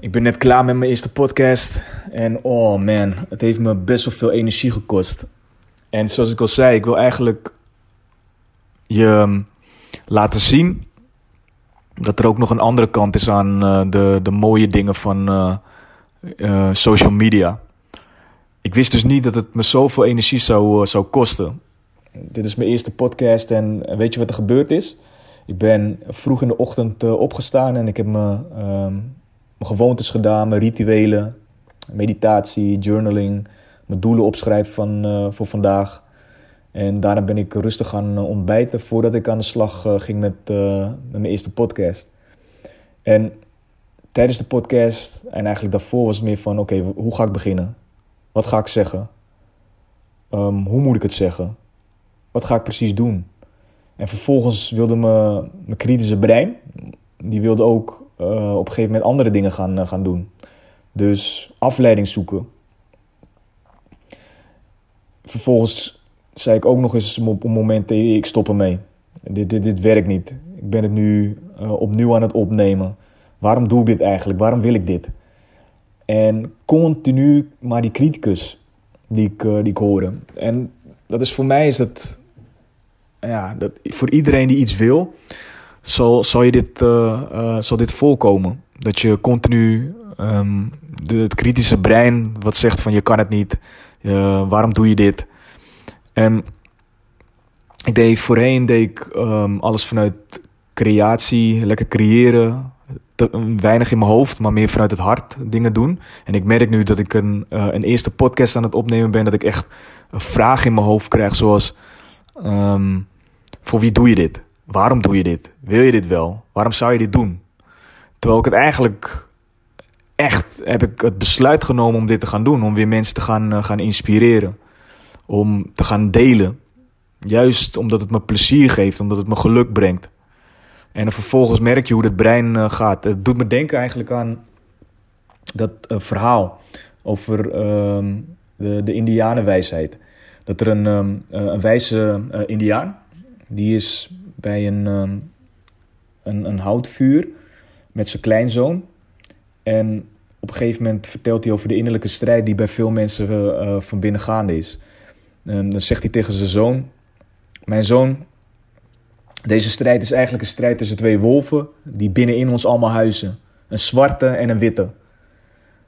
Ik ben net klaar met mijn eerste podcast. En oh man, het heeft me best wel veel energie gekost. En zoals ik al zei, ik wil eigenlijk je ehm, laten zien dat er ook nog een andere kant is aan uh, de, de mooie dingen van uh, uh, social media. Ik wist dus niet dat het me zoveel energie zou, zou kosten. Dit is mijn eerste podcast en weet je wat er gebeurd is? Ik ben vroeg in de ochtend opgestaan en ik heb me mijn gewoontes gedaan, mijn rituelen, meditatie, journaling, mijn doelen opschrijven van, uh, voor vandaag. En daarna ben ik rustig gaan eh, ontbijten voordat ik aan de slag uh, ging met, met mijn eerste podcast. En tijdens de podcast en eigenlijk daarvoor was het meer van: oké, hoe ga ik beginnen? Wat ga ik zeggen? Um, hoe moet ik het zeggen? Wat ga ik precies doen? En vervolgens wilde mijn, mijn kritische brein, die wilde ook uh, op een gegeven moment andere dingen gaan, uh, gaan doen. Dus afleiding zoeken. Vervolgens zei ik ook nog eens op een moment, ik stop ermee. Dit, dit, dit werkt niet. Ik ben het nu uh, opnieuw aan het opnemen. Waarom doe ik dit eigenlijk? Waarom wil ik dit? En continu maar die criticus die ik, die ik hoorde. En dat is voor mij is dat, ja, dat voor iedereen die iets wil, zal, zal, je dit, uh, uh, zal dit voorkomen. Dat je continu um, de, het kritische brein wat zegt van je kan het niet, uh, waarom doe je dit? En ik deed voorheen deed ik um, alles vanuit creatie, lekker creëren, weinig in mijn hoofd, maar meer vanuit het hart dingen doen. En ik merk nu dat ik een, een eerste podcast aan het opnemen ben, dat ik echt een vraag in mijn hoofd krijg zoals um, voor wie doe je dit? Waarom doe je dit? Wil je dit wel? Waarom zou je dit doen? Terwijl ik het eigenlijk echt heb ik het besluit genomen om dit te gaan doen. Om weer mensen te gaan, uh, gaan inspireren. Om te gaan delen. Juist omdat het me plezier geeft, omdat het me geluk brengt. En vervolgens merk je hoe het brein uh, gaat. Het doet me denken eigenlijk aan dat uh, verhaal over uh, de, de Indianenwijsheid. Dat er een, um, een wijze Indiaan, die is bij een, um, een, een houtvuur met zijn kleinzoon. En op een gegeven moment vertelt hij over de innerlijke strijd die bij veel mensen uh, van binnen gaande is. Um, dan zegt hij tegen zijn zoon: Mijn zoon, deze strijd is eigenlijk een strijd tussen twee wolven die binnenin ons allemaal huizen: een zwarte en een witte.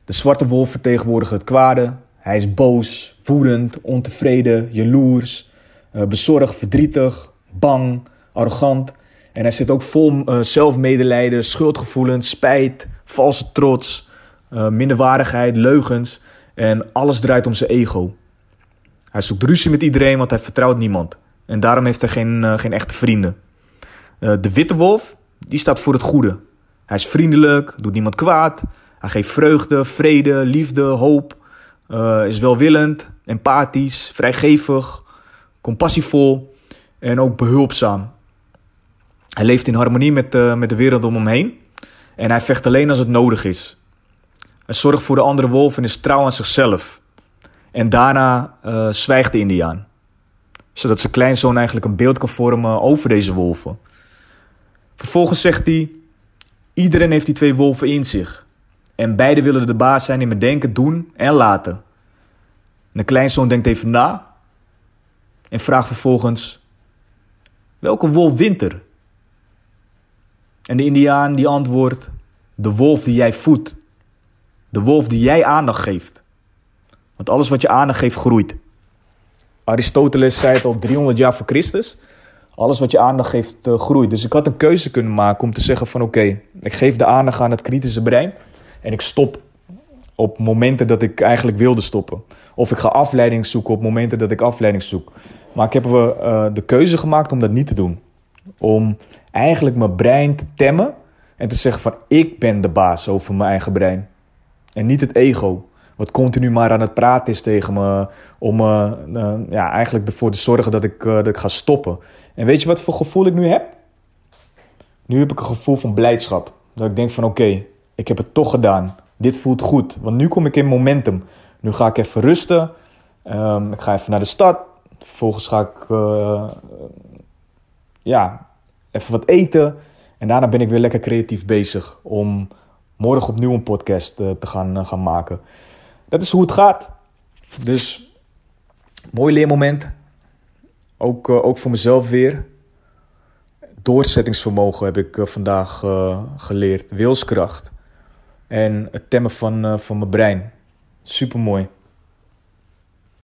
De zwarte wolf vertegenwoordigt het kwade. Hij is boos, woedend, ontevreden, jaloers, uh, bezorgd, verdrietig, bang, arrogant. En hij zit ook vol uh, zelfmedelijden, schuldgevoelens, spijt, valse trots, uh, minderwaardigheid, leugens. En alles draait om zijn ego. Hij zoekt ruzie met iedereen, want hij vertrouwt niemand. En daarom heeft hij geen, uh, geen echte vrienden. de witte wolf, die staat voor het goede. Hij is vriendelijk, doet niemand kwaad. Hij geeft vreugde, vrede, liefde, hoop. is welwillend, empathisch, vrijgevig, compassievol en ook behulpzaam. Hij leeft in harmonie met de, met de wereld om hem heen. En hij vecht alleen als het nodig is. Hij zorgt voor de andere wolf en is trouw aan zichzelf. En daarna uh, zwijgt de Indiaan. Zodat zijn kleinzoon eigenlijk een beeld kan vormen over deze wolven. Vervolgens zegt hij: Iedereen heeft die twee wolven in zich. En beide willen de baas zijn in mijn denken, doen en laten. En de kleinzoon denkt even na. En vraagt vervolgens: Welke wolf wint er? En de Indiaan die antwoordt: De wolf die jij voedt. De wolf die jij aandacht geeft. Want alles wat je aandacht geeft, groeit. Aristoteles zei het al 300 jaar voor Christus. Alles wat je aandacht geeft, uh, groeit. Dus ik had een keuze kunnen maken om te zeggen van oké, ik geef de aandacht aan het kritische brein. En ik stop op momenten dat ik eigenlijk wilde stoppen. Of ik ga afleiding zoeken op momenten dat ik afleiding zoek. Maar ik heb uh, de keuze gemaakt om dat niet te doen. Om eigenlijk mijn brein te temmen en te zeggen van ik ben de baas over mijn eigen brein. En niet het ego, wat continu maar aan het praten is tegen me om uh, uh, ja, eigenlijk ervoor te zorgen dat ik, uh, dat ik ga stoppen. En weet je wat voor gevoel ik nu heb? Nu heb ik een gevoel van blijdschap. Dat ik denk van oké, ik heb het toch gedaan. Dit voelt goed, want nu kom ik in momentum. Nu ga ik even rusten. Um, ik ga even naar de stad. Vervolgens ga ik ja, even wat eten. En daarna ben ik weer lekker creatief bezig om morgen opnieuw een podcast te gaan, gaan maken. Dat is hoe het gaat. Dus, mooi leermoment. Ook, ook voor mezelf weer. Doorzettingsvermogen heb ik vandaag geleerd. Wilskracht. En het temmen van, van mijn brein. Super mooi.